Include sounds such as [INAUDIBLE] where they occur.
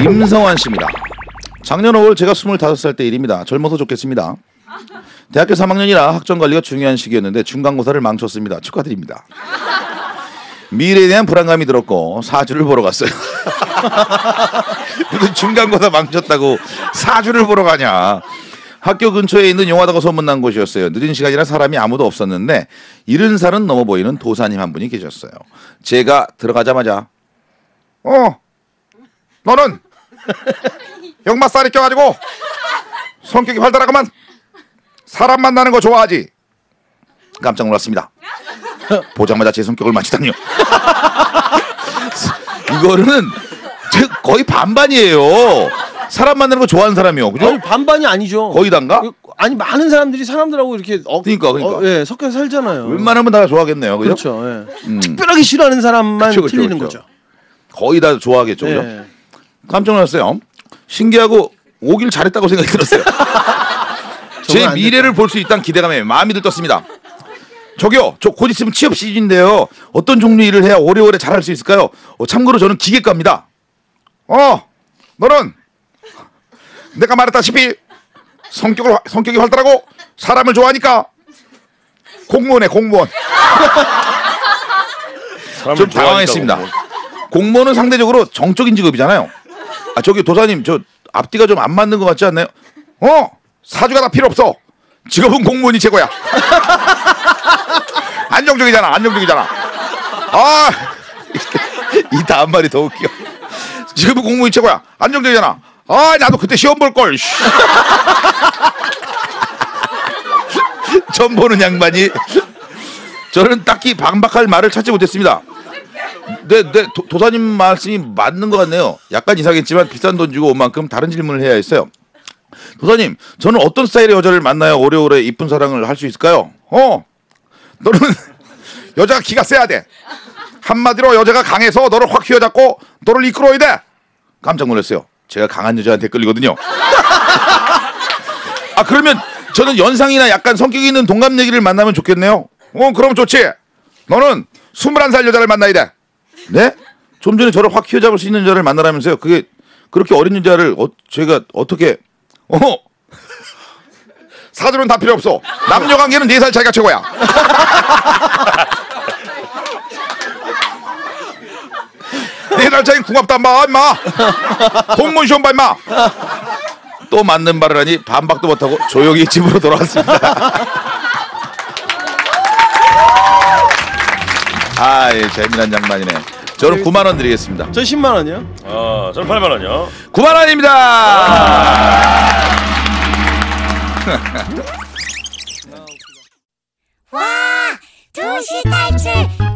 임성환 씨입니다. 작년 5월 제가 25살 때 일입니다. 젊어서 좋겠습니다. 대학교 3학년이라 학점 관리가 중요한 시기였는데 중간고사를 망쳤습니다. 축하드립니다. 미래에 대한 불안감이 들었고 사주를 보러 갔어요. [LAUGHS] 무슨 중간고사 망쳤다고 사주를 보러 가냐. 학교 근처에 있는 용하다고 소문난 곳이었어요. 늦은 시간이라 사람이 아무도 없었는데 이른 살은 넘어 보이는 도사님 한 분이 계셨어요. 제가 들어가자마자 어 너는 [LAUGHS] 역마살이 껴가지고 성격이 활달하구만 사람 만나는 거 좋아하지 깜짝 놀랐습니다. 보자마자 제 성격을 맞히다니요. [LAUGHS] 이거는 제- 거의 반반이에요. 사람 만나는 거 좋아하는 사람이요. 그죠? 아니 반반이 아니죠. 거의 단가? 아니 많은 사람들이 사람들하고 이렇게 어, 그러니까, 그러니까. 어, 예, 섞여 살잖아요. 웬만하면 다 좋아하겠네요. 그죠? 그렇죠. 예. 음. 특별하게 싫어하는 사람만 그쵸, 그쵸, 틀리는 그쵸. 거죠. 거의 다 좋아하겠죠. 그죠? 예. 깜짝 놀랐어요. 신기하고 오길 잘했다고 생각이 들었어요. [LAUGHS] 제 미래를 볼 수 있다는 기대감에 마음이 들떴습니다. 저기요, 저 곧 있으면 취업 시즌인데요. 어떤 종류 일을 해야 오래오래 잘할 수 있을까요? 어, 참고로 저는 기계과입니다. 어, 너는 내가 말했다시피 성격을 화- 성격이 활달하고 사람을 좋아하니까 공무원에 공무원. 좀 당황했습니다. 공무원은 상대적으로 정적인 직업이잖아요. 아 저기 도사님 저 앞뒤가 좀 안 맞는 것 같지 않나요? 어 사주가 다 필요 없어. 직업은 공무원이 최고야. [LAUGHS] 안정적이잖아. 안정적이잖아. 아, 이 다음 말이 더 웃겨. 직업은 공무원이 최고야. 안정적이잖아. 아, 나도 그때 시험 볼 걸. [LAUGHS] 처음 보는 양반이 저는 딱히 반박할 말을 찾지 못했습니다. 네, 네, 도, 도사님 말씀이 맞는 것 같네요. 약간 이상했지만 비싼 돈 주고 온 만큼 다른 질문을 해야 했어요. 도사님, 저는 어떤 스타일의 여자를 만나야 오래오래 이쁜 사랑을 할 수 있을까요? 어, 너는 [LAUGHS] 여자가 기가 세야 돼. 한마디로 여자가 강해서 너를 확 휘어잡고 너를 이끌어야 돼. 깜짝 놀랐어요. 제가 강한 여자한테 끌리거든요. [LAUGHS] 아 그러면 저는 연상이나 약간 성격 있는 동갑내기를 만나면 좋겠네요. 어 그럼 좋지. 너는 21살 여자를 만나야 돼. 네? 좀 전에 저를 확 휘어잡을 수 있는 여자를 만나라면서요. 그게 그렇게 어린 여자를 어, 제가 어떻게 어 사주는 다 필요 없어. 남녀 관계는 4살 차이가 최고야. [LAUGHS] 네 살 차이 궁합도 안 봐, 임마. 공무원 시험 봐, 임마. 또 맞는 말을 하니 반박도 못하고 조용히 집으로 돌아왔습니다. [LAUGHS] 아, 예, 재미난 장난이네. 저는 9만 원 드리겠습니다. 저 10만 원이요? 어, 저는 8만 원이요. 9만 원입니다. 와, 도시 탈출 걸투쇼!